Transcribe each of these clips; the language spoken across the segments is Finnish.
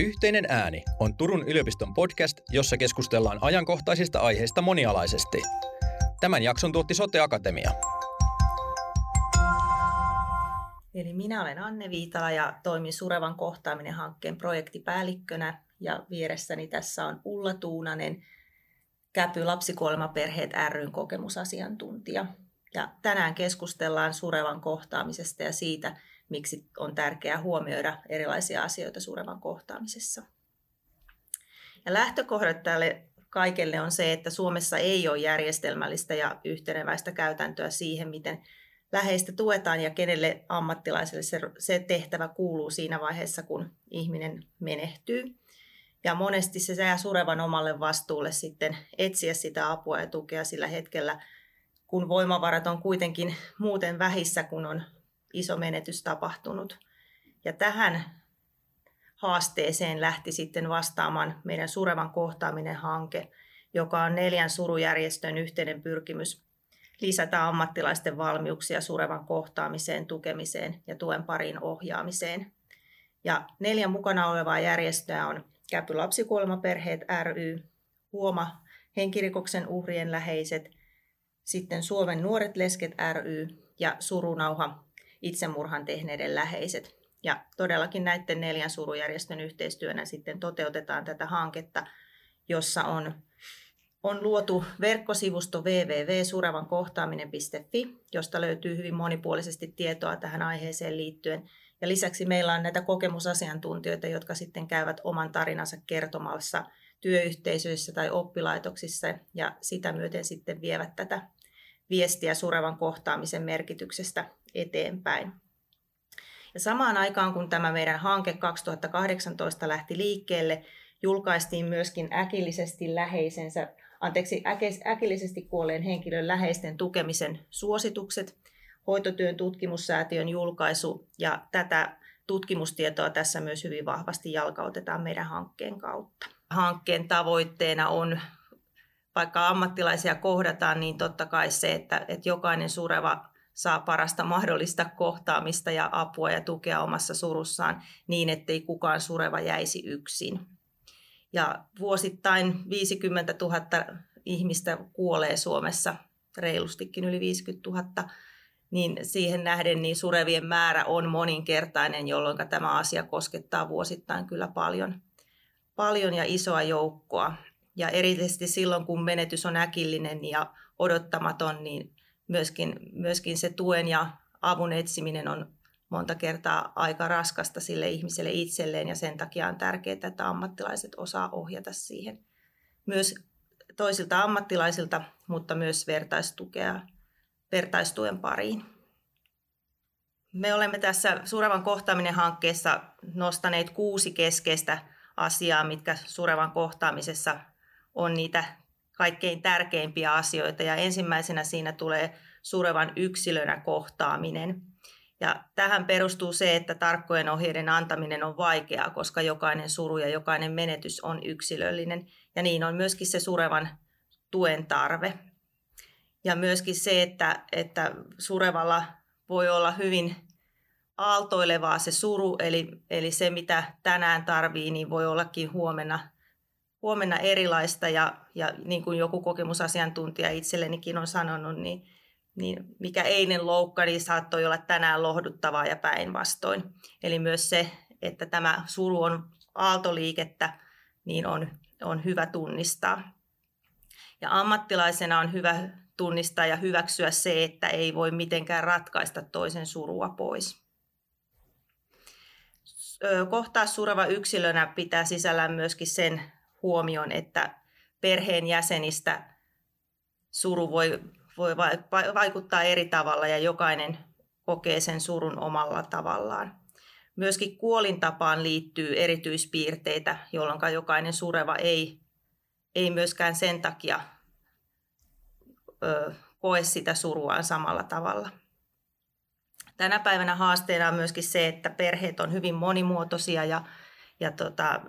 Yhteinen ääni on Turun yliopiston podcast, jossa keskustellaan ajankohtaisista aiheista monialaisesti. Tämän jakson tuotti Sote Akatemia. Eli minä olen Anne Viitala ja toimin Surevan kohtaaminen hankkeen projektipäällikkönä ja vieressäni tässä on Ulla Tuunanen, Käpy lapsikuolemaperheet ryn kokemusasiantuntija. Ja tänään keskustellaan Surevan kohtaamisesta ja siitä, miksi on tärkeää huomioida erilaisia asioita surevan kohtaamisessa. Ja lähtökohdat tälle kaikelle on se, että Suomessa ei ole järjestelmällistä ja yhteneväistä käytäntöä siihen, miten läheistä tuetaan ja kenelle ammattilaiselle se, se tehtävä kuuluu siinä vaiheessa, kun ihminen menehtyy. Ja monesti se jää surevan omalle vastuulle sitten etsiä sitä apua ja tukea sillä hetkellä, kun voimavarat on kuitenkin muuten vähissä, kun on iso menetys tapahtunut. Ja tähän haasteeseen lähti sitten vastaamaan meidän Surevan kohtaaminen hanke, joka on neljän surujärjestön yhteinen pyrkimys lisätä ammattilaisten valmiuksia surevan kohtaamiseen, tukemiseen ja tuen pariin ohjaamiseen. Ja neljä mukana olevaa järjestöä on Käpy lapsikuolemaperheet ry, Huoma henkirikoksen uhrien läheiset, sitten Suomen nuoret lesket ry ja Surunauha itsemurhan tehneiden läheiset. Ja todellakin näiden neljän surujärjestön yhteistyönä sitten toteutetaan tätä hanketta, jossa on, on luotu verkkosivusto www.surevankohtaaminen.fi, josta löytyy hyvin monipuolisesti tietoa tähän aiheeseen liittyen. Ja lisäksi meillä on näitä kokemusasiantuntijoita, jotka sitten käyvät oman tarinansa kertomassa työyhteisöissä tai oppilaitoksissa ja sitä myöten sitten vievät tätä viestiä surevan kohtaamisen merkityksestä eteenpäin. Ja samaan aikaan, kun tämä meidän hanke 2018 lähti liikkeelle, julkaistiin myöskin äkillisesti läheisensä, anteeksi, äkillisesti kuolleen henkilön läheisten tukemisen suositukset, hoitotyön tutkimussäätiön julkaisu ja tätä tutkimustietoa tässä myös hyvin vahvasti jalkautetaan meidän hankkeen kautta. Hankkeen tavoitteena on vaikka ammattilaisia kohdataan, niin totta kai se, että, että jokainen sureva saa parasta mahdollista kohtaamista ja apua ja tukea omassa surussaan niin, ettei kukaan sureva jäisi yksin. Ja vuosittain 50 000 ihmistä kuolee Suomessa, reilustikin yli 50 000, niin siihen nähden niin surevien määrä on moninkertainen, jolloin tämä asia koskettaa vuosittain kyllä paljon, paljon ja isoa joukkoa. Ja erityisesti silloin, kun menetys on äkillinen ja odottamaton, niin myöskin, myöskin se tuen ja avun etsiminen on monta kertaa aika raskasta sille ihmiselle itselleen ja sen takia on tärkeää, että ammattilaiset osaa ohjata siihen. Myös toisilta ammattilaisilta, mutta myös vertaistukea, vertaistuen pariin. Me olemme tässä Surevan kohtaaminen hankkeessa nostaneet kuusi keskeistä asiaa, mitkä Surevan kohtaamisessa on niitä kaikkein tärkeimpiä asioita. Ja ensimmäisenä siinä tulee surevan yksilönä kohtaaminen. Ja tähän perustuu se, että tarkkojen ohjeiden antaminen on vaikeaa, koska jokainen suru ja jokainen menetys on yksilöllinen. Ja niin on myöskin se surevan tuen tarve. Ja myöskin se, että, että surevalla voi olla hyvin aaltoilevaa se suru, eli, eli se mitä tänään tarvii, niin voi ollakin huomenna huomenna erilaista ja, ja niin kuin joku kokemusasiantuntija itsellenikin on sanonut, niin, niin mikä einen loukka, niin saattoi olla tänään lohduttavaa ja päinvastoin. Eli myös se, että tämä suru on aaltoliikettä, niin on, on hyvä tunnistaa. Ja ammattilaisena on hyvä tunnistaa ja hyväksyä se, että ei voi mitenkään ratkaista toisen surua pois. Kohtaa sureva yksilönä pitää sisällään myöskin sen huomioon, että perheen jäsenistä suru voi, voi vaikuttaa eri tavalla ja jokainen kokee sen surun omalla tavallaan. Myöskin kuolintapaan liittyy erityispiirteitä, jolloin jokainen sureva ei, ei myöskään sen takia ö, koe sitä suruaan samalla tavalla. Tänä päivänä haasteena on myöskin se, että perheet on hyvin monimuotoisia ja, ja tota,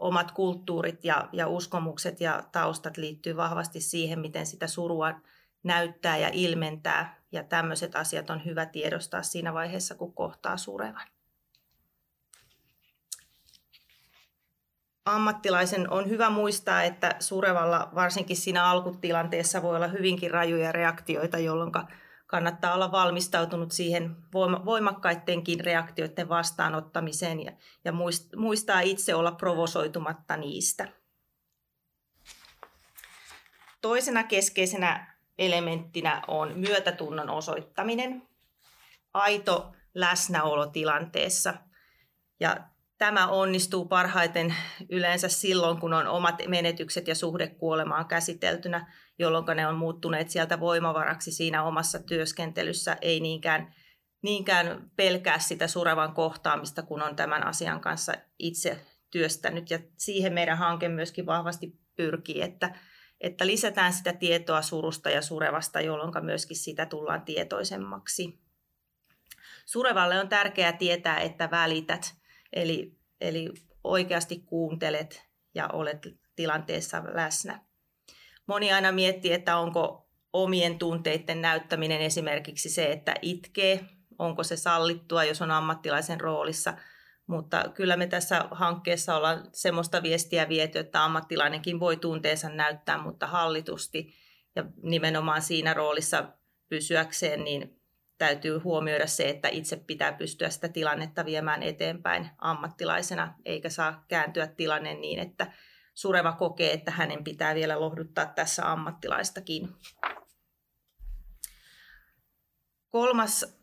omat kulttuurit ja, ja uskomukset ja taustat liittyy vahvasti siihen, miten sitä surua näyttää ja ilmentää. Ja tämmöiset asiat on hyvä tiedostaa siinä vaiheessa, kun kohtaa surevan. ammattilaisen on hyvä muistaa, että surevalla varsinkin siinä alkutilanteessa voi olla hyvinkin rajuja reaktioita, jolloin kannattaa olla valmistautunut siihen voimakkaittenkin reaktioiden vastaanottamiseen ja, ja muistaa itse olla provosoitumatta niistä. Toisena keskeisenä elementtinä on myötätunnon osoittaminen, aito läsnäolo tilanteessa. Ja tämä onnistuu parhaiten yleensä silloin, kun on omat menetykset ja suhde kuolemaan käsiteltynä, jolloin ne on muuttuneet sieltä voimavaraksi siinä omassa työskentelyssä, ei niinkään, niinkään pelkää sitä surevan kohtaamista, kun on tämän asian kanssa itse työstänyt. Ja siihen meidän hanke myöskin vahvasti pyrkii, että, että lisätään sitä tietoa surusta ja surevasta, jolloin myöskin sitä tullaan tietoisemmaksi. Surevalle on tärkeää tietää, että välität, eli, eli oikeasti kuuntelet ja olet tilanteessa läsnä. Moni aina miettii, että onko omien tunteiden näyttäminen esimerkiksi se, että itkee, onko se sallittua, jos on ammattilaisen roolissa. Mutta kyllä me tässä hankkeessa ollaan semmoista viestiä viety, että ammattilainenkin voi tunteensa näyttää, mutta hallitusti ja nimenomaan siinä roolissa pysyäkseen, niin täytyy huomioida se, että itse pitää pystyä sitä tilannetta viemään eteenpäin ammattilaisena, eikä saa kääntyä tilanne niin, että sureva kokee, että hänen pitää vielä lohduttaa tässä ammattilaistakin. Kolmas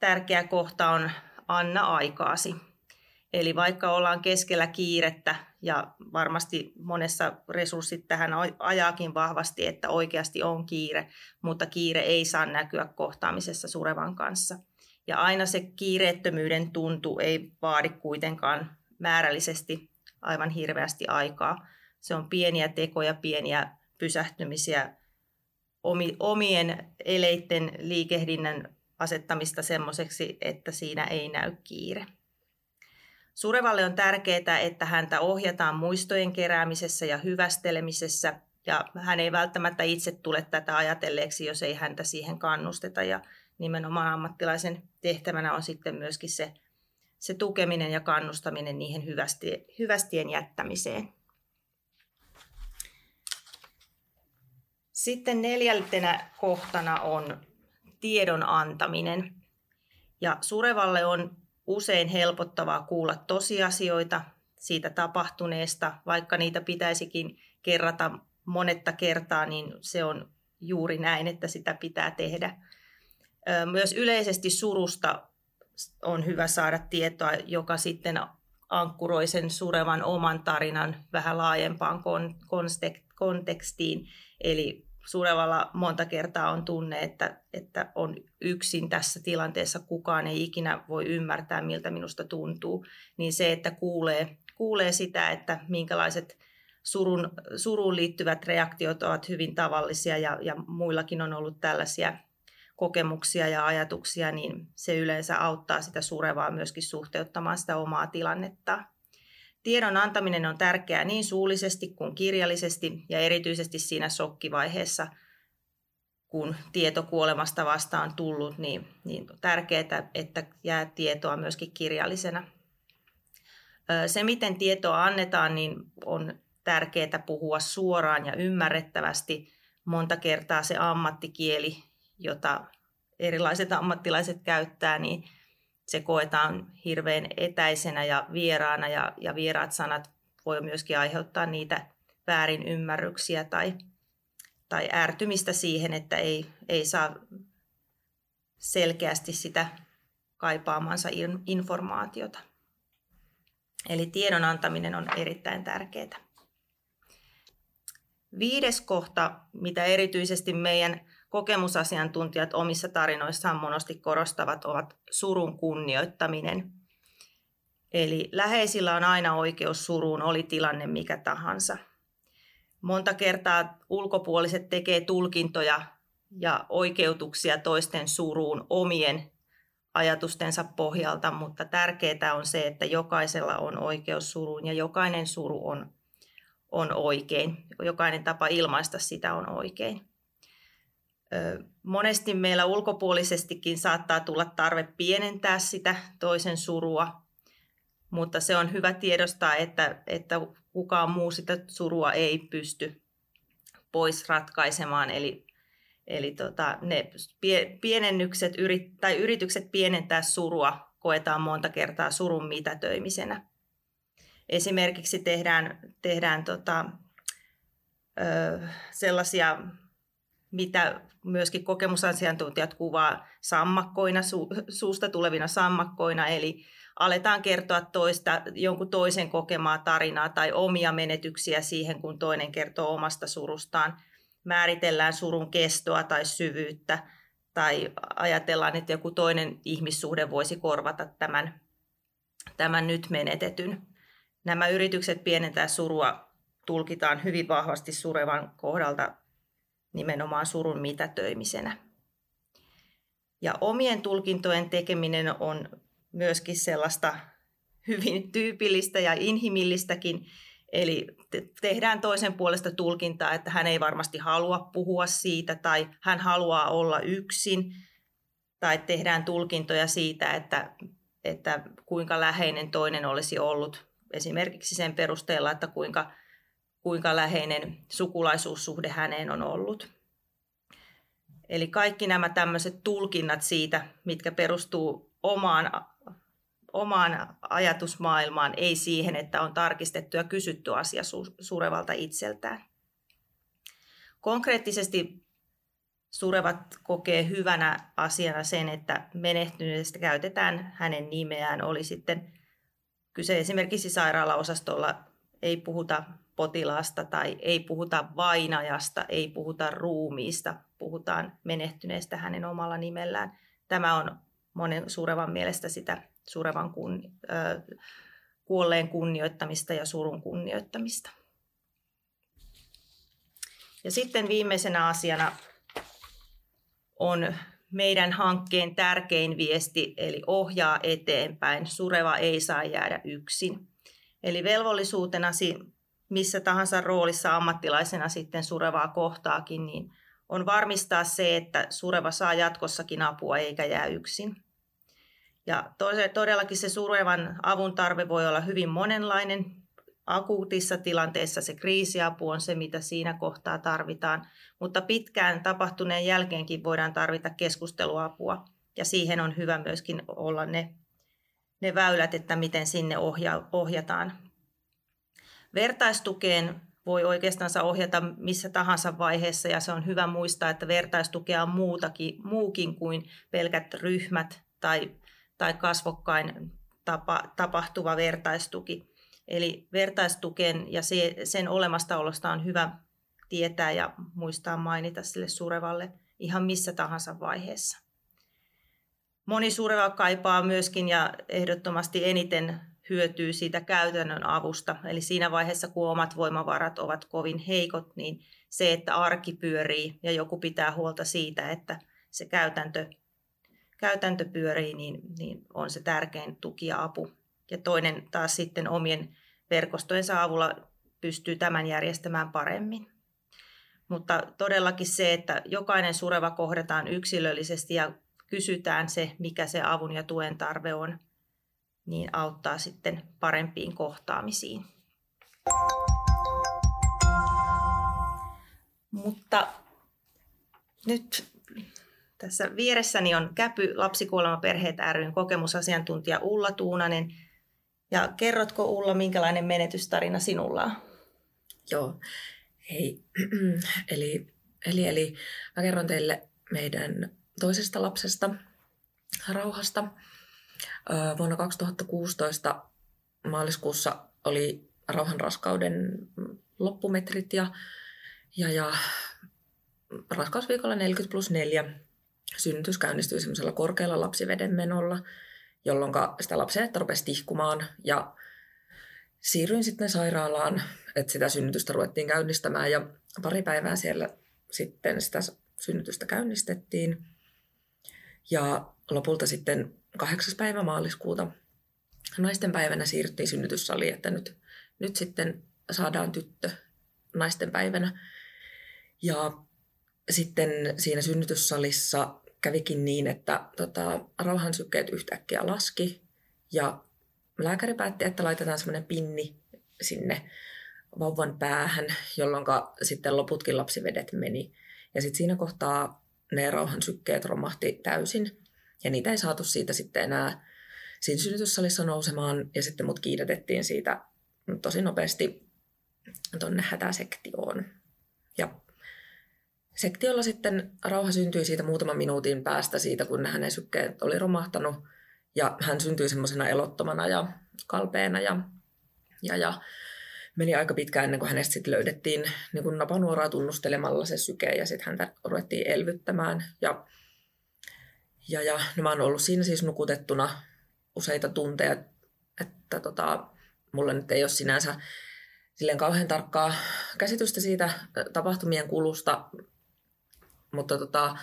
tärkeä kohta on anna aikaasi. Eli vaikka ollaan keskellä kiirettä ja varmasti monessa resurssit tähän ajaakin vahvasti, että oikeasti on kiire, mutta kiire ei saa näkyä kohtaamisessa surevan kanssa. Ja aina se kiireettömyyden tuntu ei vaadi kuitenkaan määrällisesti aivan hirveästi aikaa. Se on pieniä tekoja, pieniä pysähtymisiä, omien eleitten liikehdinnän asettamista semmoiseksi, että siinä ei näy kiire. Surevalle on tärkeää, että häntä ohjataan muistojen keräämisessä ja hyvästelemisessä, ja hän ei välttämättä itse tule tätä ajatelleeksi, jos ei häntä siihen kannusteta, ja nimenomaan ammattilaisen tehtävänä on sitten myöskin se, se tukeminen ja kannustaminen niihin hyvästi, hyvästien jättämiseen. Sitten neljältenä kohtana on tiedon antaminen. Ja Surevalle on usein helpottavaa kuulla tosiasioita siitä tapahtuneesta, vaikka niitä pitäisikin kerrata monetta kertaa, niin se on juuri näin, että sitä pitää tehdä. Myös yleisesti surusta on hyvä saada tietoa, joka sitten ankkuroi sen surevan oman tarinan vähän laajempaan kontekstiin. Eli surevalla monta kertaa on tunne, että, että on yksin tässä tilanteessa, kukaan ei ikinä voi ymmärtää, miltä minusta tuntuu, niin se, että kuulee, kuulee sitä, että minkälaiset surun, suruun liittyvät reaktiot ovat hyvin tavallisia ja, ja muillakin on ollut tällaisia kokemuksia ja ajatuksia, niin se yleensä auttaa sitä surevaa myöskin suhteuttamaan sitä omaa tilannetta. Tiedon antaminen on tärkeää niin suullisesti kuin kirjallisesti ja erityisesti siinä sokkivaiheessa, kun tieto kuolemasta vastaan tullut, niin, niin on tärkeää, että jää tietoa myöskin kirjallisena. Se, miten tietoa annetaan, niin on tärkeää puhua suoraan ja ymmärrettävästi. Monta kertaa se ammattikieli, jota erilaiset ammattilaiset käyttää, niin se koetaan hirveän etäisenä ja vieraana ja, ja vieraat sanat voi myöskin aiheuttaa niitä väärin ymmärryksiä tai, tai ärtymistä siihen, että ei, ei saa selkeästi sitä kaipaamansa informaatiota. Eli tiedon antaminen on erittäin tärkeää. Viides kohta, mitä erityisesti meidän kokemusasiantuntijat omissa tarinoissaan monesti korostavat, ovat surun kunnioittaminen. Eli läheisillä on aina oikeus suruun, oli tilanne mikä tahansa. Monta kertaa ulkopuoliset tekee tulkintoja ja oikeutuksia toisten suruun omien ajatustensa pohjalta, mutta tärkeää on se, että jokaisella on oikeus suruun ja jokainen suru on, on oikein. Jokainen tapa ilmaista sitä on oikein. Monesti meillä ulkopuolisestikin saattaa tulla tarve pienentää sitä toisen surua, mutta se on hyvä tiedostaa, että, että kukaan muu sitä surua ei pysty pois ratkaisemaan. Eli, eli tota, ne pienennykset yrit, tai yritykset pienentää surua koetaan monta kertaa surun mitätöimisenä. Esimerkiksi tehdään, tehdään tota, ö, sellaisia, mitä myöskin kokemusasiantuntijat kuvaa sammakkoina, su, suusta tulevina sammakkoina, eli aletaan kertoa toista, jonkun toisen kokemaa tarinaa tai omia menetyksiä siihen, kun toinen kertoo omasta surustaan. Määritellään surun kestoa tai syvyyttä tai ajatellaan, että joku toinen ihmissuhde voisi korvata tämän, tämän nyt menetetyn. Nämä yritykset pienentää surua tulkitaan hyvin vahvasti surevan kohdalta nimenomaan surun mitätöimisenä. Ja omien tulkintojen tekeminen on myöskin sellaista hyvin tyypillistä ja inhimillistäkin. Eli tehdään toisen puolesta tulkintaa, että hän ei varmasti halua puhua siitä tai hän haluaa olla yksin. Tai tehdään tulkintoja siitä, että, että kuinka läheinen toinen olisi ollut esimerkiksi sen perusteella, että kuinka, kuinka läheinen sukulaisuussuhde häneen on ollut. Eli kaikki nämä tämmöiset tulkinnat siitä, mitkä perustuu omaan omaan ajatusmaailmaan, ei siihen, että on tarkistettu ja kysytty asia surevalta itseltään. Konkreettisesti surevat kokee hyvänä asiana sen, että menehtyneestä käytetään hänen nimeään, oli sitten kyse esimerkiksi sairaalaosastolla, ei puhuta potilaasta tai ei puhuta vainajasta, ei puhuta ruumiista, puhutaan menehtyneestä hänen omalla nimellään. Tämä on monen surevan mielestä sitä surevan kun, äh, kuolleen kunnioittamista ja surun kunnioittamista. Ja sitten viimeisenä asiana on meidän hankkeen tärkein viesti, eli ohjaa eteenpäin. Sureva ei saa jäädä yksin. Eli velvollisuutenasi missä tahansa roolissa ammattilaisena sitten surevaa kohtaakin, niin on varmistaa se, että sureva saa jatkossakin apua eikä jää yksin. Ja todellakin se surevan avun tarve voi olla hyvin monenlainen. Akuutissa tilanteessa se kriisiapu on se, mitä siinä kohtaa tarvitaan, mutta pitkään tapahtuneen jälkeenkin voidaan tarvita keskusteluapua ja siihen on hyvä myöskin olla ne, ne väylät, että miten sinne ohja, ohjataan. Vertaistukeen voi oikeastaan ohjata missä tahansa vaiheessa ja se on hyvä muistaa, että vertaistukea on muutakin, muukin kuin pelkät ryhmät tai tai kasvokkain tapa, tapahtuva vertaistuki. Eli vertaistuken ja se, sen olemassaolosta on hyvä tietää ja muistaa mainita sille surevalle ihan missä tahansa vaiheessa. Moni sureva kaipaa myöskin ja ehdottomasti eniten hyötyy siitä käytännön avusta. Eli siinä vaiheessa, kun omat voimavarat ovat kovin heikot, niin se, että arki pyörii ja joku pitää huolta siitä, että se käytäntö käytäntö pyörii, niin, niin on se tärkein tuki ja apu. Ja toinen taas sitten omien verkostojensa avulla pystyy tämän järjestämään paremmin. Mutta todellakin se, että jokainen sureva kohdataan yksilöllisesti ja kysytään se, mikä se avun ja tuen tarve on, niin auttaa sitten parempiin kohtaamisiin. Mutta nyt tässä vieressäni on Käpy Lapsikuolemaperheet ryn kokemusasiantuntija Ulla Tuunanen. Ja kerrotko Ulla, minkälainen menetystarina sinulla on? Joo, hei. eli, eli, eli mä kerron teille meidän toisesta lapsesta, Rauhasta. Vuonna 2016 maaliskuussa oli Rauhan raskauden loppumetrit ja, ja, ja raskausviikolla 40 plus 4 synnytys käynnistyi semmoisella korkealla lapsiveden menolla, jolloin sitä lapsenetta rupesi tihkumaan ja siirryin sitten sairaalaan, että sitä synnytystä ruvettiin käynnistämään ja pari päivää siellä sitten sitä synnytystä käynnistettiin. Ja lopulta sitten kahdeksas päivä maaliskuuta naisten päivänä siirryttiin synnytyssaliin, että nyt, nyt sitten saadaan tyttö naisten päivänä. Ja sitten siinä synnytyssalissa kävikin niin, että tota, rauhansykkeet yhtäkkiä laski ja lääkäri päätti, että laitetaan semmoinen pinni sinne vauvan päähän, jolloin sitten loputkin lapsivedet meni. Ja sitten siinä kohtaa ne rauhan sykkeet romahti täysin. Ja niitä ei saatu siitä sitten enää siinä synnytyssalissa nousemaan. Ja sitten mut kiidätettiin siitä tosi nopeasti tuonne hätäsektioon. Ja sektiolla sitten rauha syntyi siitä muutaman minuutin päästä siitä, kun hänen sykkeet oli romahtanut. Ja hän syntyi semmoisena elottomana ja kalpeena ja, ja, ja meni aika pitkään ennen kuin hänestä sitten löydettiin niin kuin napanuoraa tunnustelemalla se syke ja sitten häntä ruvettiin elvyttämään. Ja, ja, ja no mä oon ollut siinä siis nukutettuna useita tunteja, että tota, mulla nyt ei ole sinänsä silleen kauhean tarkkaa käsitystä siitä tapahtumien kulusta, mutta tota,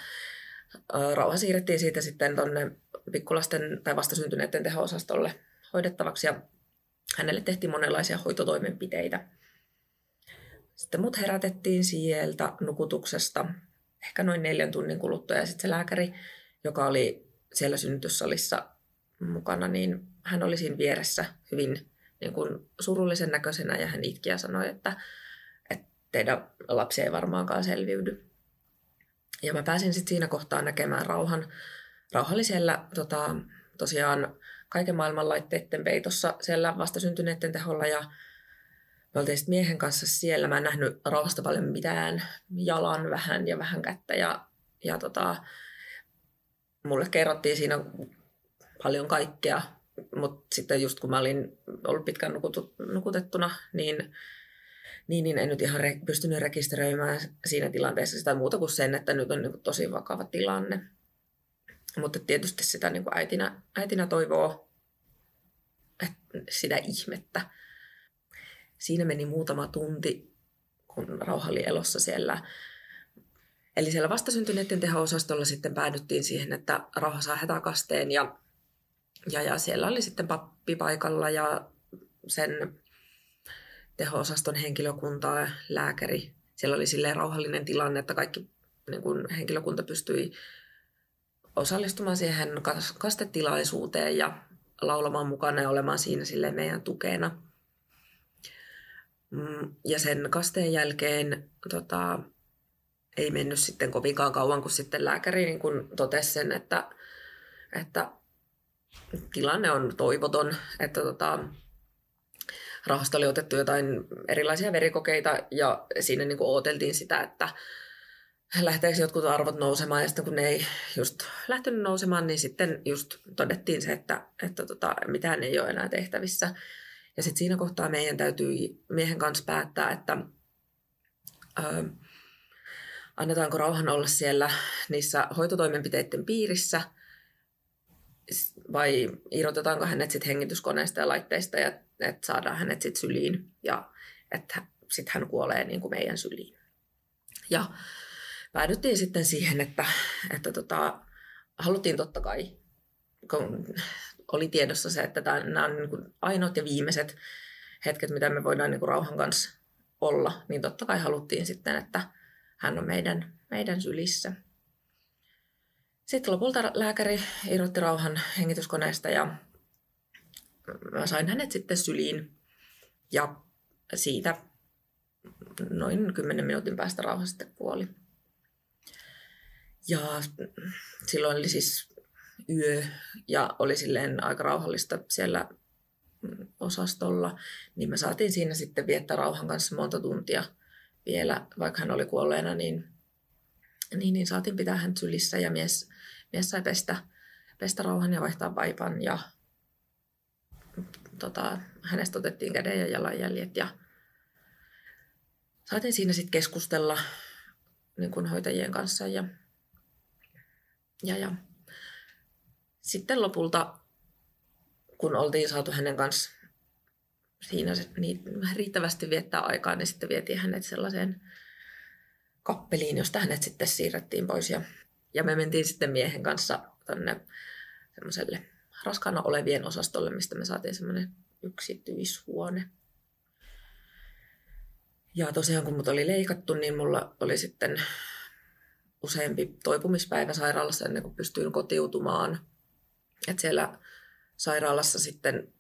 rauha siirrettiin siitä sitten tuonne pikkulasten tai vastasyntyneiden teho-osastolle hoidettavaksi ja hänelle tehtiin monenlaisia hoitotoimenpiteitä. Sitten mut herätettiin sieltä nukutuksesta ehkä noin neljän tunnin kuluttua ja sitten se lääkäri, joka oli siellä synnytyssalissa mukana, niin hän oli siinä vieressä hyvin niin kuin surullisen näköisenä ja hän itki ja sanoi, että, että teidän lapsi ei varmaankaan selviydy. Ja mä pääsin sitten siinä kohtaa näkemään rauhan. Rauha oli siellä tota, tosiaan kaiken maailman laitteiden peitossa siellä vastasyntyneiden teholla ja me oltiin sitten miehen kanssa siellä. Mä en nähnyt rauhasta paljon mitään, jalan vähän ja vähän kättä ja, ja tota, mulle kerrottiin siinä paljon kaikkea, mutta sitten just kun mä olin ollut pitkään nukutu, nukutettuna, niin, niin, niin en nyt ihan re, pystynyt rekisteröimään siinä tilanteessa sitä muuta kuin sen, että nyt on niin tosi vakava tilanne. Mutta tietysti sitä niin kuin äitinä, äitinä toivoo että sitä ihmettä. Siinä meni muutama tunti, kun rauha oli elossa siellä. Eli siellä vastasyntyneiden teho-osastolla sitten päädyttiin siihen, että rauha saa hätäkasteen ja, ja, ja siellä oli sitten pappi paikalla ja sen teho-osaston henkilökuntaa, lääkäri. Siellä oli silleen rauhallinen tilanne, että kaikki niin kun henkilökunta pystyi osallistumaan siihen kastetilaisuuteen ja laulamaan mukana ja olemaan siinä sille meidän tukena. Mm, ja sen kasteen jälkeen tota, ei mennyt sitten kovinkaan kauan, kun sitten lääkäri niin kun totesi sen, että, että tilanne on toivoton, että tota, rahasta oli otettu jotain erilaisia verikokeita ja siinä niin odoteltiin sitä, että lähteekö jotkut arvot nousemaan ja sitten kun ne ei just lähtenyt nousemaan, niin sitten just todettiin se, että, että tota, mitään ei ole enää tehtävissä. Ja sitten siinä kohtaa meidän täytyy miehen kanssa päättää, että ö, annetaanko rauhan olla siellä niissä hoitotoimenpiteiden piirissä vai irrotetaanko hänet sitten hengityskoneesta ja laitteista ja että saadaan hänet sitten syliin ja että sitten hän kuolee niin kuin meidän syliin. Ja päädyttiin sitten siihen, että, että tota, haluttiin totta kai, kun oli tiedossa se, että tämä, nämä on niin kuin ainoat ja viimeiset hetket, mitä me voidaan niin kuin rauhan kanssa olla, niin totta kai haluttiin sitten, että hän on meidän, meidän sylissä. Sitten lopulta lääkäri irrotti rauhan hengityskoneesta ja mä sain hänet sitten syliin. Ja siitä noin 10 minuutin päästä rauha sitten kuoli. Ja silloin oli siis yö ja oli silleen aika rauhallista siellä osastolla, niin me saatiin siinä sitten viettää rauhan kanssa monta tuntia vielä, vaikka hän oli kuolleena, niin, niin, niin saatiin pitää hän sylissä ja mies, mies sai pestä, pestä rauhan ja vaihtaa vaipan ja tota, hänestä otettiin käden ja jalanjäljet ja saatiin siinä sitten keskustella niin kuin hoitajien kanssa ja ja, ja. Sitten lopulta, kun oltiin saatu hänen kanssa siinä se, niin riittävästi viettää aikaa, niin sitten vietiin hänet sellaiseen kappeliin, josta hänet sitten siirrettiin pois. Ja, ja me mentiin sitten miehen kanssa tänne semmoiselle raskaana olevien osastolle, mistä me saatiin semmoinen yksityishuone. Ja tosiaan kun mut oli leikattu, niin mulla oli sitten useampi toipumispäivä sairaalassa ennen kuin pystyin kotiutumaan. Et siellä sairaalassa sitten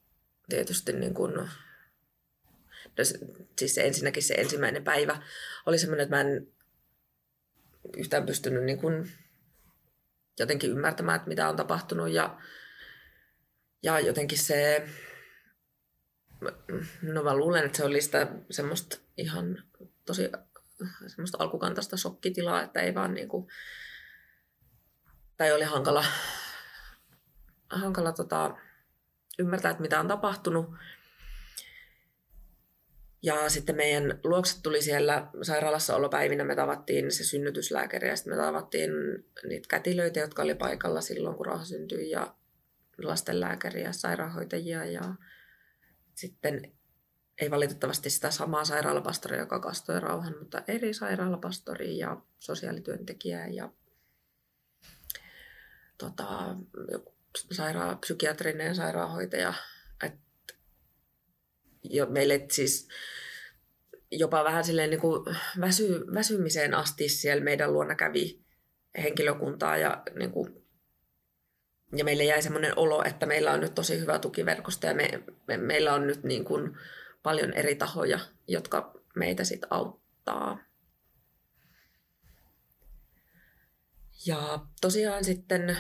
tietysti niin kun, no, siis se ensinnäkin se ensimmäinen päivä oli semmoinen, että mä en yhtään pystynyt niin kuin jotenkin ymmärtämään, että mitä on tapahtunut ja, ja jotenkin se, no mä luulen, että se oli sitä semmoista ihan tosi semmoista alkukantaista shokkitilaa, että ei vaan niin kuin, tai oli hankala, hankala tota, ymmärtää, että mitä on tapahtunut. Ja sitten meidän luokset tuli siellä sairaalassa olopäivinä, me tavattiin se synnytyslääkäri ja sitten me tavattiin niitä kätilöitä, jotka oli paikalla silloin, kun rauha syntyi ja lastenlääkäriä sairaanhoitajia ja sitten ei valitettavasti sitä samaa sairaalapastoria, joka kastoi rauhan, mutta eri sairaalapastori ja sosiaalityöntekijää ja tota, saira- psykiatrinen sairaanhoitaja. Et, jo, meille siis jopa vähän silleen niin kuin väsy, väsymiseen asti siellä meidän luona kävi henkilökuntaa ja, niin kuin, ja meille jäi semmoinen olo, että meillä on nyt tosi hyvä tukiverkosto ja me, me, meillä on nyt niin kuin paljon eri tahoja, jotka meitä sitten auttaa. Ja tosiaan sitten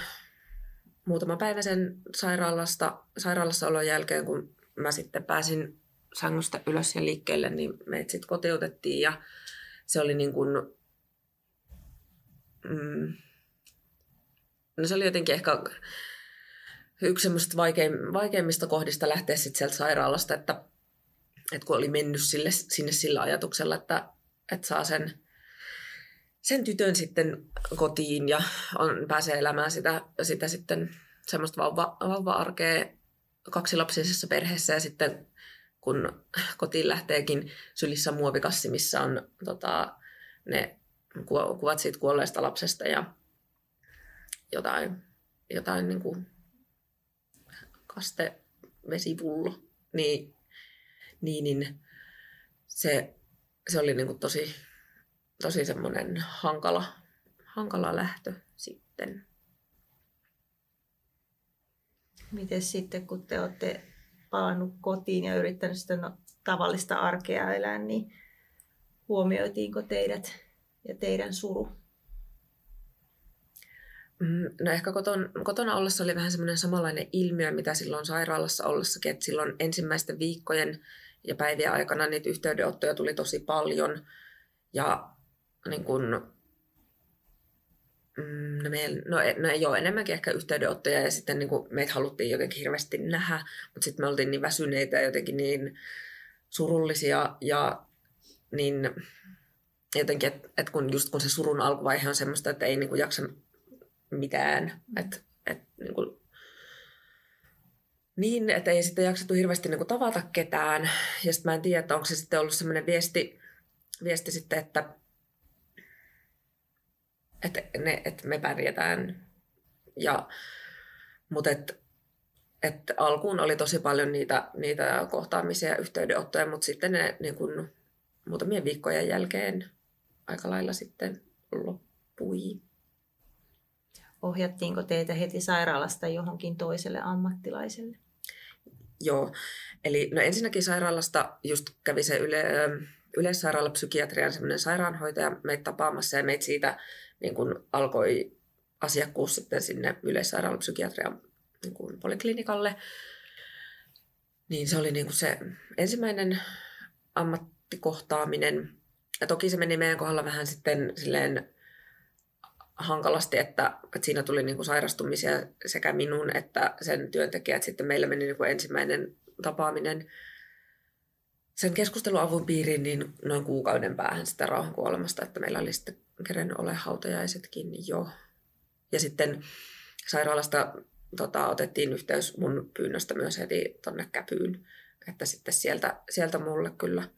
muutama päivä sen sairaalasta, sairaalassa olon jälkeen, kun mä sitten pääsin sängystä ylös ja liikkeelle, niin meitä sitten kotiutettiin ja se oli niin kuin, mm, no se oli jotenkin ehkä yksi vaikeimmista kohdista lähteä sitten sieltä sairaalasta, että, että kun oli mennyt sille, sinne sillä ajatuksella, että, että saa sen sen tytön sitten kotiin ja on, pääsee elämään sitä, sitä sitten semmoista vauva, vauva-arkea kaksilapsisessa perheessä ja sitten kun kotiin lähteekin sylissä muovikassi, missä on tota, ne kuvat siitä kuolleesta lapsesta ja jotain, jotain niin kuin kastevesipullo, niin, niin, niin se, se oli niin kuin tosi, tosi semmoinen hankala, hankala lähtö sitten. Miten sitten, kun te olette palannut kotiin ja yrittänyt sitä no, tavallista arkea elää, niin huomioitiinko teidät ja teidän suru? Mm, no ehkä koton, kotona ollessa oli vähän semmoinen samanlainen ilmiö, mitä silloin sairaalassa ollessakin, että silloin ensimmäisten viikkojen ja päivien aikana niitä yhteydenottoja tuli tosi paljon. Ja niin kun, no, meillä, no, no ei ole enemmänkin ehkä yhteydenottoja ja sitten niin kuin meitä haluttiin jotenkin hirveästi nähdä, mutta sitten me oltiin niin väsyneitä ja jotenkin niin surullisia ja niin jotenkin, että et kun just kun se surun alkuvaihe on semmoista, että ei niin kuin jaksa mitään, että et, niin kuin, niin, että ei sitten jaksettu hirveästi niin kuin tavata ketään. Ja sitten mä en tiedä, että onko se sitten ollut semmoinen viesti, viesti sitten, että että, ne, että me pärjätään. Ja, mutta et, et alkuun oli tosi paljon niitä, niitä kohtaamisia ja yhteydenottoja, mutta sitten ne niin kun, muutamien viikkojen jälkeen aika lailla sitten loppui. Ohjattiinko teitä heti sairaalasta johonkin toiselle ammattilaiselle? Joo, eli no ensinnäkin sairaalasta just kävi se yle, yleissairaalapsykiatrian semmoinen sairaanhoitaja meitä tapaamassa ja meitä siitä niin kun alkoi asiakkuus sitten sinne yleissairaalapsykiatrian niin kuin poliklinikalle. Niin se oli niin kuin se ensimmäinen ammattikohtaaminen. Ja toki se meni meidän kohdalla vähän sitten silleen hankalasti, että, että siinä tuli niin sairastumisia sekä minun että sen työntekijät. Sitten meillä meni niin kuin ensimmäinen tapaaminen sen keskusteluavun piiriin niin noin kuukauden päähän sitä rauhan kuolemasta, että meillä oli sitten kerennyt ole hautajaisetkin jo. Ja sitten sairaalasta tota, otettiin yhteys mun pyynnöstä myös heti tonne käpyyn, että sitten sieltä, sieltä mulle kyllä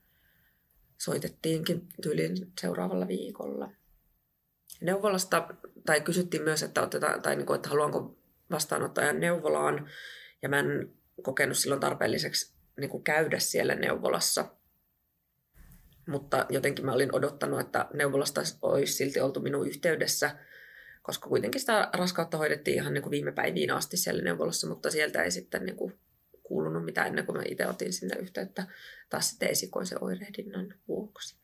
soitettiinkin tyylin seuraavalla viikolla. Neuvolasta, tai kysyttiin myös, että, otetaan, tai niin kuin, että haluanko vastaanottajan neuvolaan, ja mä en kokenut silloin tarpeelliseksi niin kuin käydä siellä neuvolassa. Mutta jotenkin mä olin odottanut, että neuvolasta olisi silti oltu minun yhteydessä, koska kuitenkin sitä raskautta hoidettiin ihan niin kuin viime päiviin asti siellä neuvolassa, mutta sieltä ei sitten niin kuin kuulunut mitään ennen kuin mä itse otin sinne yhteyttä taas sitten esikoisen oirehdinnan vuoksi.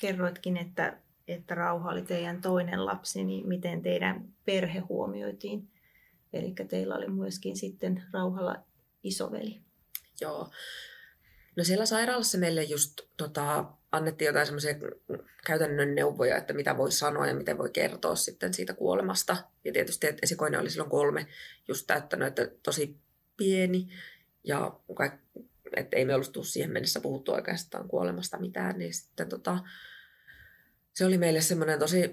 Kerroitkin, että, että Rauha oli teidän toinen lapsi, niin miten teidän perhe huomioitiin? Eli teillä oli myöskin sitten Rauhalla isoveli. Joo. No siellä sairaalassa meille just tota, annettiin jotain semmoisia käytännön neuvoja, että mitä voi sanoa ja miten voi kertoa sitten siitä kuolemasta. Ja tietysti, että esikoinen oli silloin kolme just täyttänyt, että tosi pieni. Ja että ei me ollut siihen mennessä puhuttu oikeastaan kuolemasta mitään, niin sitten tota, se oli meille semmoinen tosi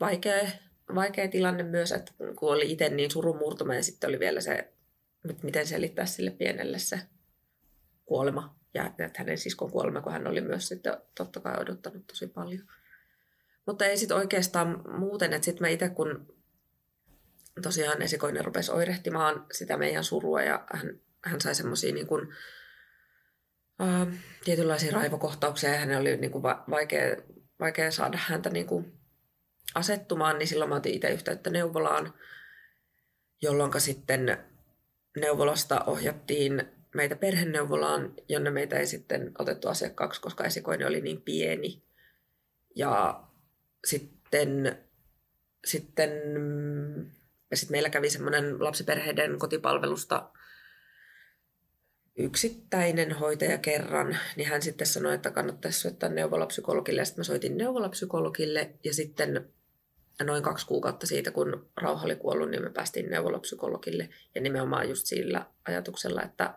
vaikea, vaikea tilanne myös, että kun oli itse niin surumurtuma ja sitten oli vielä se, että miten selittää sille pienelle se kuolema ja että hänen siskon kuolema, kun hän oli myös sitten totta kai odottanut tosi paljon. Mutta ei sitten oikeastaan muuten, että sitten mä itse kun tosiaan esikoinen rupesi oirehtimaan sitä meidän surua ja hän, hän sai semmoisia niin kuin, ää, tietynlaisia raivokohtauksia ja hänen oli niin kuin va- vaikea, vaikea saada häntä niin kuin asettumaan, niin silloin mä otin itse yhteyttä neuvolaan, jolloin sitten neuvolasta ohjattiin meitä perheneuvolaan, jonne meitä ei sitten otettu asiakkaaksi, koska esikoinen oli niin pieni. Ja sitten, sitten ja sitten meillä kävi semmoinen lapsiperheiden kotipalvelusta yksittäinen hoitaja kerran, niin hän sitten sanoi, että kannattaisi soittaa neuvolapsykologille. Sitten mä soitin neuvolapsykologille ja sitten noin kaksi kuukautta siitä, kun Rauha oli kuollut, niin me päästiin neuvolapsykologille. Ja nimenomaan just sillä ajatuksella, että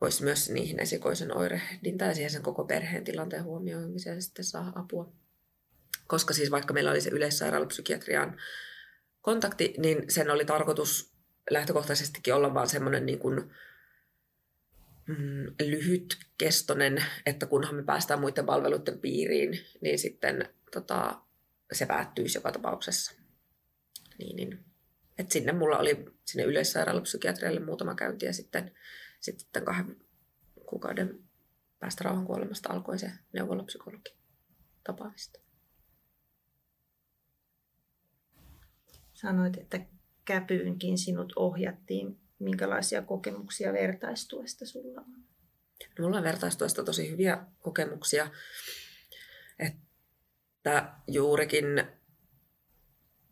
voisi myös niihin esikoisen oirehdintaan ja siihen sen koko perheen tilanteen huomioimiseen sitten saa apua. Koska siis vaikka meillä oli se yleissairaalapsykiatrian kontakti, niin sen oli tarkoitus lähtökohtaisestikin olla vaan semmoinen niin kuin, mm, lyhytkestoinen, että kunhan me päästään muiden palveluiden piiriin, niin sitten tota, se päättyisi joka tapauksessa. Niin, niin. Et sinne mulla oli sinne yleissairaalapsykiatrialle muutama käynti ja sitten sitten kahden kuukauden päästä rauhan kuolemasta alkoi se neuvolapsykologi tapaamista. Sanoit, että käpyynkin sinut ohjattiin. Minkälaisia kokemuksia vertaistuesta sulla on? No, mulla on vertaistuesta tosi hyviä kokemuksia. Että juurikin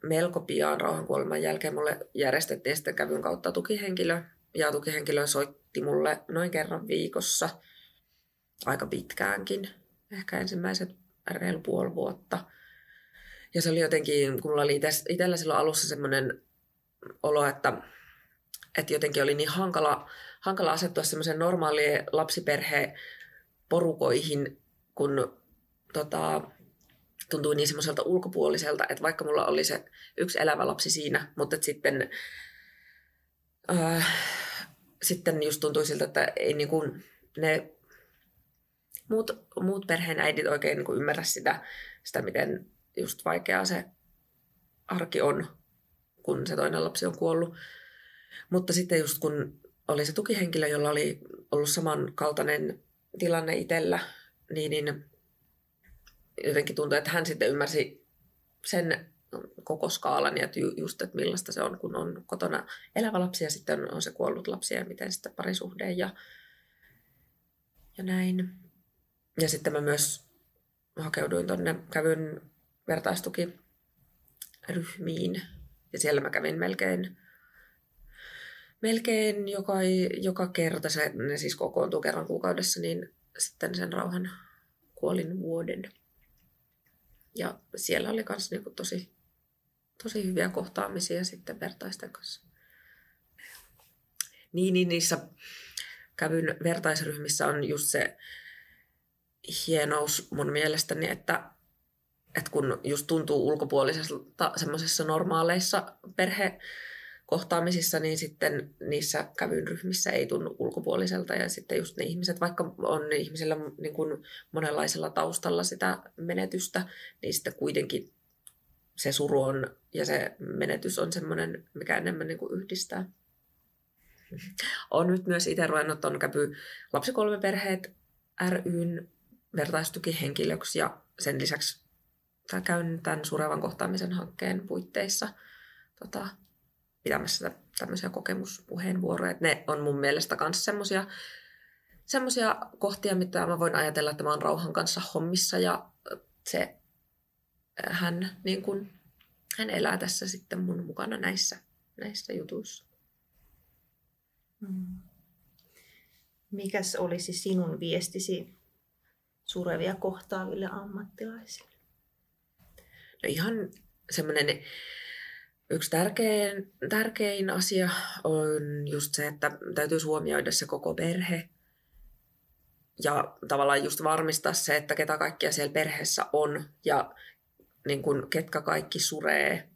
melko pian rauhankuoleman jälkeen mulle järjestettiin sitten kävyn kautta tukihenkilö. Ja tukihenkilö soit, soitti mulle noin kerran viikossa aika pitkäänkin, ehkä ensimmäiset reilu puoli vuotta. Ja se oli jotenkin, kun mulla oli itsellä silloin alussa semmoinen olo, että, että jotenkin oli niin hankala, hankala asettua semmoisen normaaliin lapsiperheen porukoihin, kun tota, tuntui niin semmoiselta ulkopuoliselta, että vaikka mulla oli se yksi elävä lapsi siinä, mutta sitten äh, sitten just tuntui siltä, että ei niin kuin ne muut, muut perheenäidit oikein niin kuin ymmärrä sitä, sitä, miten just vaikeaa se arki on, kun se toinen lapsi on kuollut. Mutta sitten just kun oli se tukihenkilö, jolla oli ollut samankaltainen tilanne itsellä, niin, niin jotenkin tuntui, että hän sitten ymmärsi sen koko skaalan ja just, että millaista se on, kun on kotona elävä lapsi ja sitten on se kuollut lapsi ja miten sitten parisuhde ja, ja näin. Ja sitten mä myös hakeuduin tuonne, kävyn vertaistukiryhmiin ja siellä mä kävin melkein melkein joka, joka kerta, se, ne siis kokoontuu kerran kuukaudessa, niin sitten sen rauhan kuolin vuoden. Ja siellä oli myös niinku tosi tosi hyviä kohtaamisia sitten vertaisten kanssa. Niin, niin niissä kävyn vertaisryhmissä on just se hienous mun mielestäni, että, että kun just tuntuu ulkopuolisesta semmoisessa normaaleissa perhekohtaamisissa, niin sitten niissä kävyn ryhmissä ei tunnu ulkopuoliselta. Ja sitten just ne ihmiset, vaikka on ihmisillä niin kuin monenlaisella taustalla sitä menetystä, niin sitten kuitenkin se suru on ja se menetys on semmoinen, mikä enemmän niin kuin yhdistää. Olen nyt myös itse ruvennut tuon Käpy lapsikolmeperheet ryn vertaistukihenkilöksi ja sen lisäksi käyn tämän surevan kohtaamisen hankkeen puitteissa tota, pitämässä tämmöisiä kokemuspuheenvuoroja. Ne on mun mielestä myös semmoisia semmoisia kohtia, mitä mä voin ajatella, että mä oon rauhan kanssa hommissa ja se hän, niin kun, hän elää tässä sitten mun mukana näissä, näissä jutuissa. Mm. Mikäs olisi sinun viestisi surevia kohtaaville ammattilaisille? No ihan semmoinen yksi tärkein, tärkein asia on just se, että täytyy huomioida se koko perhe ja tavallaan just varmistaa se, että ketä kaikkia siellä perheessä on ja niin kuin, ketkä kaikki suree.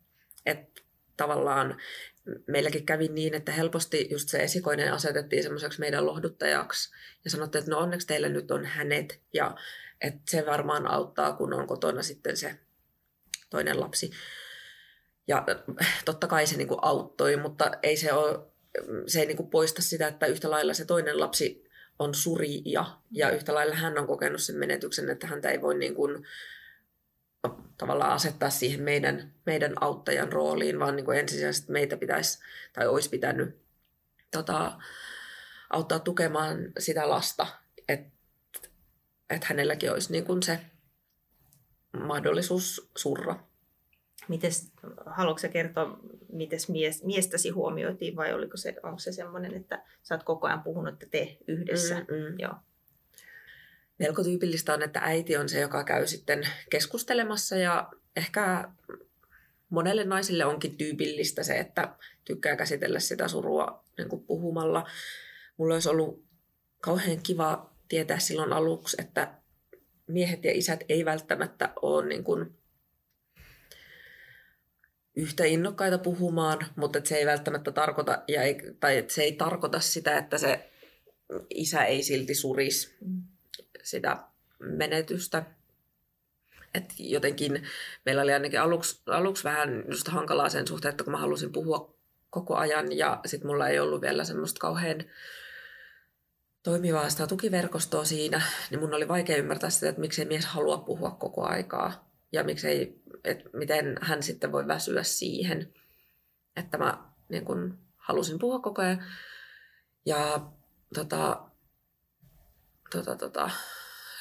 Että tavallaan meilläkin kävi niin, että helposti just se esikoinen asetettiin semmoiseksi meidän lohduttajaksi ja sanottiin, että no onneksi teillä nyt on hänet ja että se varmaan auttaa, kun on kotona sitten se toinen lapsi. Ja totta kai se niinku auttoi, mutta ei se, ole, se ei niinku poista sitä, että yhtä lailla se toinen lapsi on surija ja yhtä lailla hän on kokenut sen menetyksen, että häntä ei voi niin kuin, tavallaan asettaa siihen meidän, meidän auttajan rooliin, vaan niin kuin ensisijaisesti meitä pitäisi tai olisi pitänyt tota, auttaa tukemaan sitä lasta, että et hänelläkin olisi niin kuin se mahdollisuus surra. Mites, haluatko kertoa, miten mies, miestäsi huomioitiin vai oliko se, onko se semmoinen, että sä oot koko ajan puhunut, että te yhdessä? Mm-mm. Joo. Melko tyypillistä on, että äiti on se, joka käy sitten keskustelemassa ja ehkä monelle naisille onkin tyypillistä se, että tykkää käsitellä sitä surua niin kuin puhumalla. Mulla olisi ollut kauhean kiva tietää silloin aluksi, että miehet ja isät ei välttämättä ole niin kuin yhtä innokkaita puhumaan, mutta se ei välttämättä tarkoita, ja ei, tai se ei tarkoita sitä, että se isä ei silti surisi mm. Sitä menetystä. Et jotenkin meillä oli ainakin aluksi, aluksi vähän just hankalaa sen suhteen, että kun mä halusin puhua koko ajan ja sitten mulla ei ollut vielä semmoista kauhean toimivaa sitä tukiverkostoa siinä, niin mun oli vaikea ymmärtää sitä, että miksei mies halua puhua koko aikaa ja miksei että miten hän sitten voi väsyä siihen, että mä niin kun, halusin puhua koko ajan. Ja tota, tota, tota,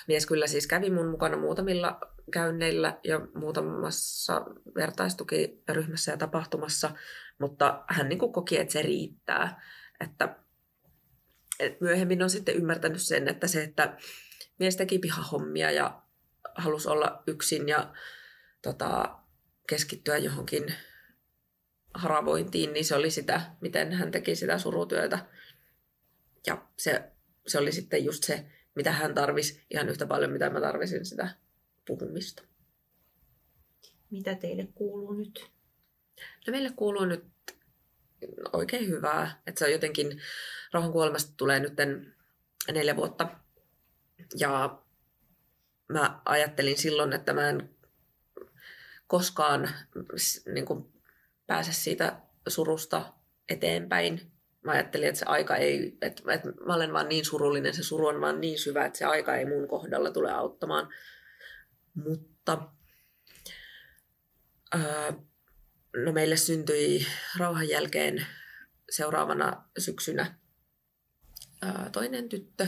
mies kyllä siis kävi mun mukana muutamilla käynneillä ja muutamassa vertaistukiryhmässä ja tapahtumassa, mutta hän niin kuin koki, että se riittää. Että, et myöhemmin on sitten ymmärtänyt sen, että se, että mies teki pihahommia ja halusi olla yksin ja tota, keskittyä johonkin haravointiin, niin se oli sitä, miten hän teki sitä surutyötä. Ja se, se oli sitten just se, mitä hän tarvisi ihan yhtä paljon, mitä mä tarvisin sitä puhumista. Mitä teille kuuluu nyt? No meille kuuluu nyt oikein hyvää. Että se on jotenkin, rauhan kuolemasta tulee nyt neljä vuotta. Ja mä ajattelin silloin, että mä en koskaan niin kuin, pääse siitä surusta eteenpäin. Mä ajattelin, että se aika ei, että, että mä olen vaan niin surullinen, se suru on vaan niin syvä, että se aika ei mun kohdalla tule auttamaan. Mutta ää, no meille syntyi rauhan jälkeen seuraavana syksynä ää, toinen tyttö.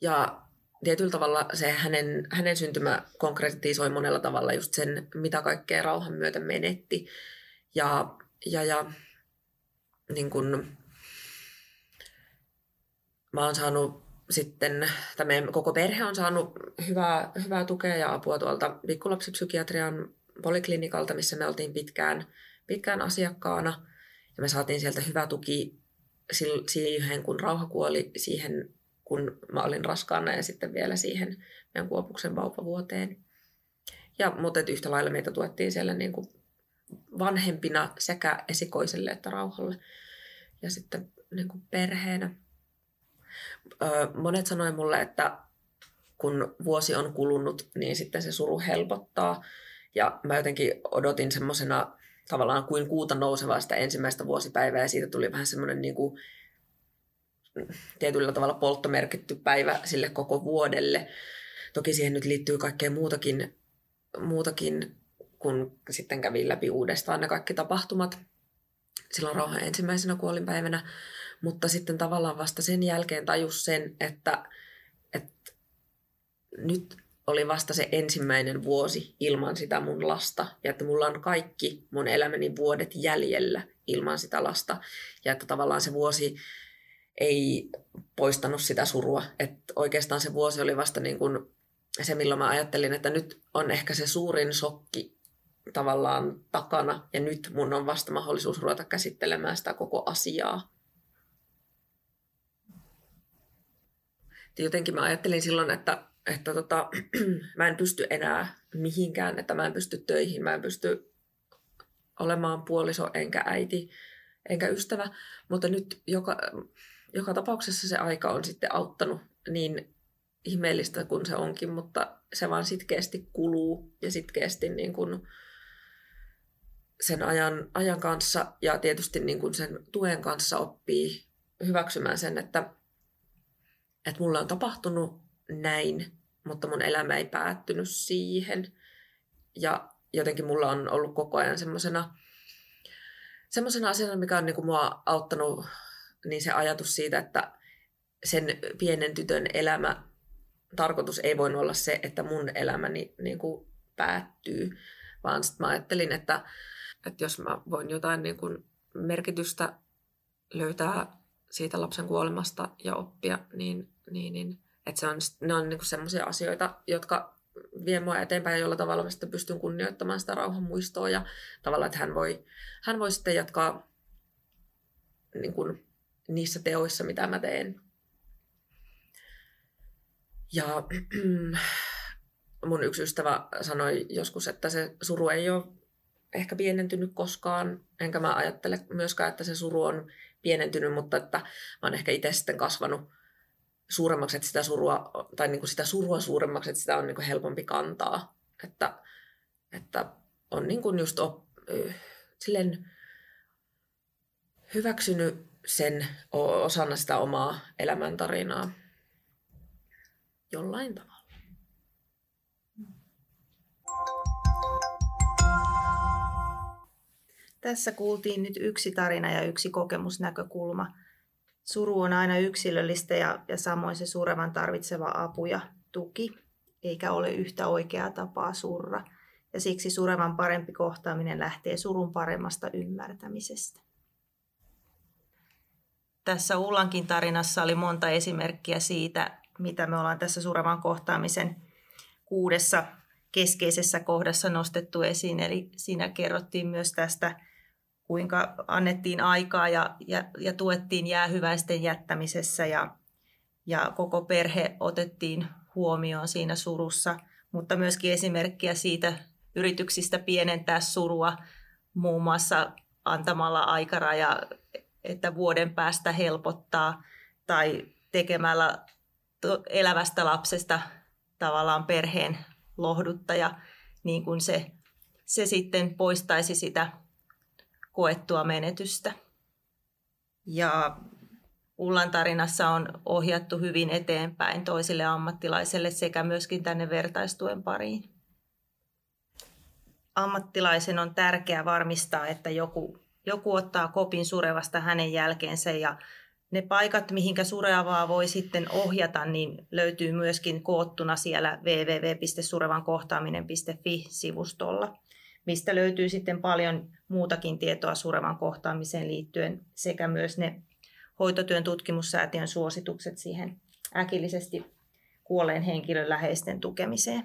Ja tietyllä tavalla se hänen, hänen syntymä konkretisoi monella tavalla just sen, mitä kaikkea rauhan myötä menetti. Ja, ja, ja niin kun, mä oon saanut sitten, tai koko perhe on saanut hyvää, hyvää tukea ja apua tuolta pikkulapsipsykiatrian poliklinikalta, missä me oltiin pitkään, pitkään asiakkaana. Ja me saatiin sieltä hyvä tuki siihen, kun rauha kuoli siihen kun mä olin raskaana ja sitten vielä siihen meidän Kuopuksen vauvavuoteen. Ja, mutta yhtä lailla meitä tuettiin siellä niin kuin vanhempina sekä esikoiselle että rauhalle ja sitten niin kuin perheenä. Monet sanoivat mulle, että kun vuosi on kulunut, niin sitten se suru helpottaa. Ja mä jotenkin odotin semmoisena tavallaan kuin kuuta nousevaa sitä ensimmäistä vuosipäivää ja siitä tuli vähän semmoinen niin kuin tietyllä tavalla polttomerkitty päivä sille koko vuodelle. Toki siihen nyt liittyy kaikkea muutakin, muutakin kun sitten kävin läpi uudestaan ne kaikki tapahtumat. silloin rauhan ensimmäisenä kuolinpäivänä, mutta sitten tavallaan vasta sen jälkeen tajus sen, että, että nyt oli vasta se ensimmäinen vuosi ilman sitä mun lasta ja että mulla on kaikki mun elämäni vuodet jäljellä ilman sitä lasta ja että tavallaan se vuosi ei poistanut sitä surua. Että oikeastaan se vuosi oli vasta niin kuin se, milloin mä ajattelin, että nyt on ehkä se suurin shokki tavallaan takana ja nyt mun on vasta mahdollisuus ruveta käsittelemään sitä koko asiaa. Jotenkin mä ajattelin silloin, että, että tota, mä en pysty enää mihinkään, että mä en pysty töihin, mä en pysty olemaan puoliso enkä äiti enkä ystävä, mutta nyt joka, joka tapauksessa se aika on sitten auttanut niin ihmeellistä kuin se onkin, mutta se vaan sitkeästi kuluu ja sitkeästi niin kuin sen ajan, ajan kanssa ja tietysti niin kuin sen tuen kanssa oppii hyväksymään sen, että, että mulle on tapahtunut näin, mutta mun elämä ei päättynyt siihen. Ja jotenkin mulla on ollut koko ajan semmoisena semmoisena asiana, mikä on niin kuin mua auttanut, niin se ajatus siitä, että sen pienen tytön elämä, tarkoitus ei voinut olla se, että mun elämäni niin kuin päättyy, vaan sitten mä ajattelin, että, että jos mä voin jotain niin kuin merkitystä löytää siitä lapsen kuolemasta ja oppia, niin, niin, niin että se on, ne on niin semmoisia asioita, jotka vie mua eteenpäin jolla tavalla mä sitten pystyn kunnioittamaan sitä rauhan muistoa ja tavallaan, että hän voi, hän voi sitten jatkaa niin kuin, niissä teoissa, mitä mä teen. Ja mun yksi ystävä sanoi joskus, että se suru ei ole ehkä pienentynyt koskaan, enkä mä ajattele myöskään, että se suru on pienentynyt, mutta että mä oon ehkä itse sitten kasvanut suuremmaksi, että sitä surua, tai niin kuin sitä surua suuremmaksi, että sitä on niin kuin helpompi kantaa. Että, että on niin kuin just op, silleen hyväksynyt sen osana sitä omaa elämäntarinaa jollain tavalla. Tässä kuultiin nyt yksi tarina ja yksi kokemusnäkökulma. Suru on aina yksilöllistä ja, ja samoin se surevan tarvitseva apu ja tuki, eikä ole yhtä oikeaa tapaa surra. Ja siksi surevan parempi kohtaaminen lähtee surun paremmasta ymmärtämisestä. Tässä Ullankin tarinassa oli monta esimerkkiä siitä, mitä me ollaan tässä surevan kohtaamisen kuudessa keskeisessä kohdassa nostettu esiin. Eli siinä kerrottiin myös tästä kuinka annettiin aikaa ja, ja, ja tuettiin jäähyväisten jättämisessä ja, ja koko perhe otettiin huomioon siinä surussa, mutta myöskin esimerkkiä siitä yrityksistä pienentää surua muun muassa antamalla aikaraja, että vuoden päästä helpottaa tai tekemällä elävästä lapsesta tavallaan perheen lohduttaja, niin kuin se, se sitten poistaisi sitä koettua menetystä. Ja Ullan tarinassa on ohjattu hyvin eteenpäin toisille ammattilaiselle sekä myöskin tänne vertaistuen pariin. Ammattilaisen on tärkeää varmistaa, että joku, joku ottaa kopin surevasta hänen jälkeensä ja ne paikat, mihinkä sureavaa voi sitten ohjata, niin löytyy myöskin koottuna siellä www.surevankohtaaminen.fi-sivustolla mistä löytyy sitten paljon muutakin tietoa surevan kohtaamiseen liittyen sekä myös ne hoitotyön tutkimussäätiön suositukset siihen äkillisesti kuolleen henkilön läheisten tukemiseen.